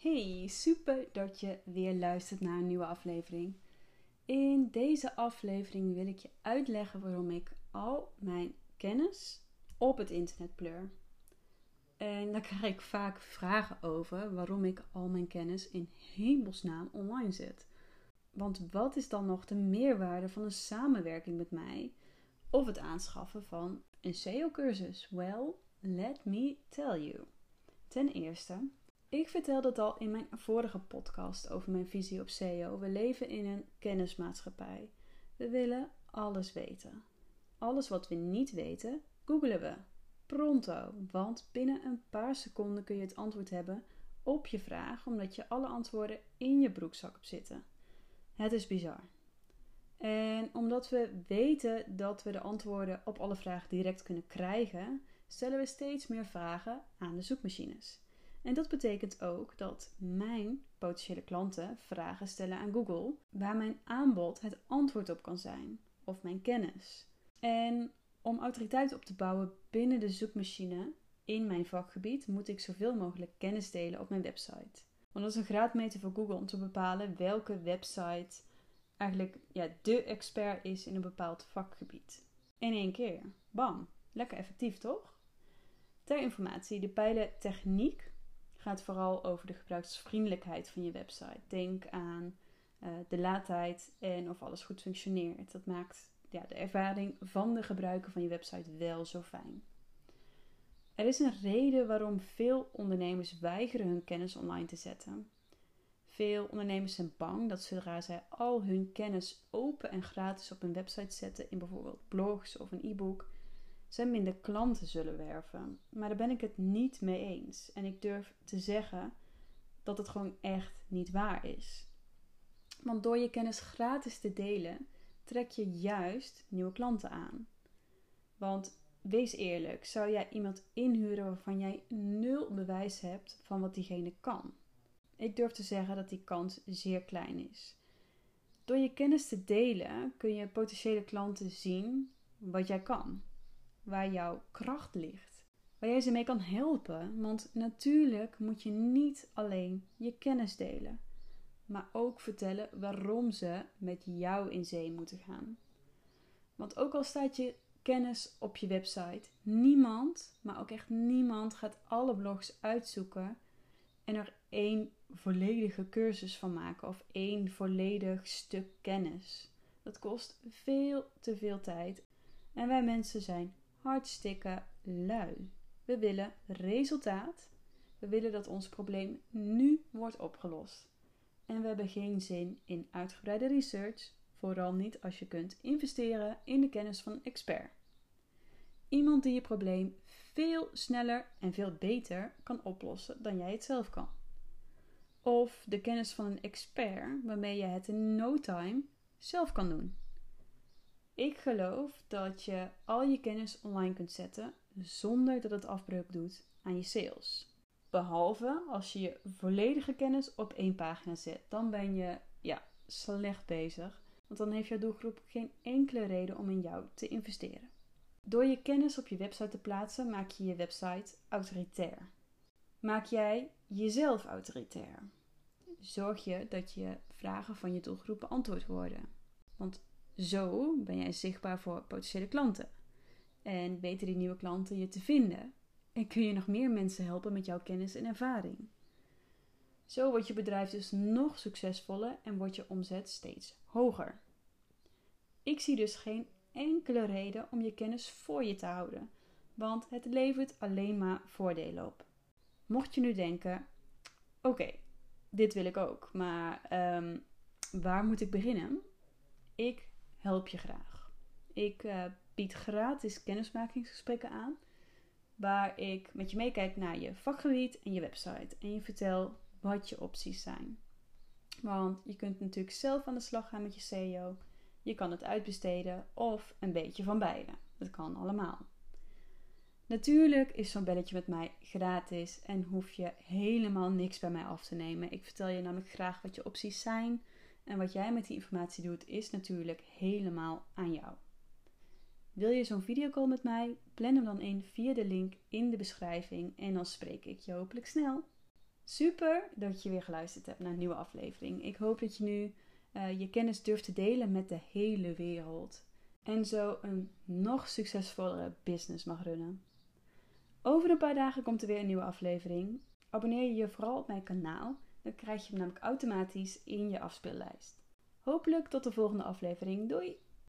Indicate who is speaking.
Speaker 1: Hey, super dat je weer luistert naar een nieuwe aflevering. In deze aflevering wil ik je uitleggen waarom ik al mijn kennis op het internet pleur. En daar krijg ik vaak vragen over waarom ik al mijn kennis in hemelsnaam online zet. Want wat is dan nog de meerwaarde van een samenwerking met mij of het aanschaffen van een SEO-cursus? Well, let me tell you. Ten eerste, ik vertelde het al in mijn vorige podcast over mijn visie op SEO. We leven in een kennismaatschappij. We willen alles weten. Alles wat we niet weten, googelen we. Pronto, want binnen een paar seconden kun je het antwoord hebben op je vraag, omdat je alle antwoorden in je broekzak hebt zitten. Het is bizar. En omdat we weten dat we de antwoorden op alle vragen direct kunnen krijgen, stellen we steeds meer vragen aan de zoekmachines. En dat betekent ook dat mijn potentiële klanten vragen stellen aan Google waar mijn aanbod het antwoord op kan zijn, of mijn kennis. En om autoriteit op te bouwen binnen de zoekmachine in mijn vakgebied, moet ik zoveel mogelijk kennis delen op mijn website. Want dat is een graadmeter voor Google om te bepalen welke website eigenlijk ja, de expert is in een bepaald vakgebied. In één keer. Bam. Lekker effectief, toch? Ter informatie, de pijlen techniek gaat vooral over de gebruiksvriendelijkheid van je website. Denk aan uh, de laadtijd en of alles goed functioneert. Dat maakt ja, de ervaring van de gebruiker van je website wel zo fijn. Er is een reden waarom veel ondernemers weigeren hun kennis online te zetten. Veel ondernemers zijn bang dat zodra zij al hun kennis open en gratis op een website zetten, in bijvoorbeeld blogs of een e-book, zij minder klanten zullen werven. Maar daar ben ik het niet mee eens. En ik durf te zeggen dat het gewoon echt niet waar is. Want door je kennis gratis te delen, trek je juist nieuwe klanten aan. Want wees eerlijk, zou jij iemand inhuren waarvan jij nul bewijs hebt van wat diegene kan? Ik durf te zeggen dat die kans zeer klein is. Door je kennis te delen kun je potentiële klanten zien wat jij kan waar jouw kracht ligt. Waar jij ze mee kan helpen. Want natuurlijk moet je niet alleen je kennis delen, maar ook vertellen waarom ze met jou in zee moeten gaan. Want ook al staat je kennis op je website, niemand, maar ook echt niemand gaat alle blogs uitzoeken en er één volledige cursus van maken of één volledig stuk kennis. Dat kost veel te veel tijd en wij mensen zijn hartstikke lui. We willen resultaat. We willen dat ons probleem nu wordt opgelost. En we hebben geen zin in uitgebreide research, vooral niet als je kunt investeren in de kennis van een expert. Iemand die je probleem veel sneller en veel beter kan oplossen dan jij het zelf kan. Of de kennis van een expert waarmee je het in no time zelf kan doen. Ik geloof dat je al je kennis online kunt zetten zonder dat het afbreuk doet aan je sales. Behalve als je je volledige kennis op één pagina zet, dan ben je ja, slecht bezig. Want dan heeft jouw doelgroep geen enkele reden om in jou te investeren. Door je kennis op je website te plaatsen, maak je je website autoritair. Maak jij jezelf autoritair. Zorg je dat je vragen van je doelgroep beantwoord worden. Want zo ben jij zichtbaar voor potentiële klanten. En weten die nieuwe klanten je te vinden. En kun je nog meer mensen helpen met jouw kennis en ervaring. Zo wordt je bedrijf dus nog succesvoller en wordt je omzet steeds hoger. Ik zie dus geen enkele reden om je kennis voor je te houden, want het levert alleen maar voordelen op. Mocht je nu denken: oké, dit wil ik ook, maar um, waar moet ik beginnen? Ik help je graag. Ik uh, bied gratis kennismakingsgesprekken aan, waar ik met je meekijk naar je vakgebied en je website en je vertel wat je opties zijn. Want je kunt natuurlijk zelf aan de slag gaan met je SEO. Je kan het uitbesteden of een beetje van beide. Dat kan allemaal. Natuurlijk is zo'n belletje met mij gratis en hoef je helemaal niks bij mij af te nemen. Ik vertel je namelijk graag wat je opties zijn, en wat jij met die informatie doet, is natuurlijk helemaal aan jou. Wil je zo'n videocall met mij? Plan hem dan in via de link in de beschrijving en dan spreek ik je hopelijk snel. Super dat je weer geluisterd hebt naar een nieuwe aflevering. Ik hoop dat je nu uh, je kennis durft te delen met de hele wereld. En zo een nog succesvollere business mag runnen. Over een paar dagen komt er weer een nieuwe aflevering. Abonneer je vooral op mijn kanaal, dan krijg je hem namelijk automatisch in je afspeellijst. Hopelijk tot de volgende aflevering. Doei!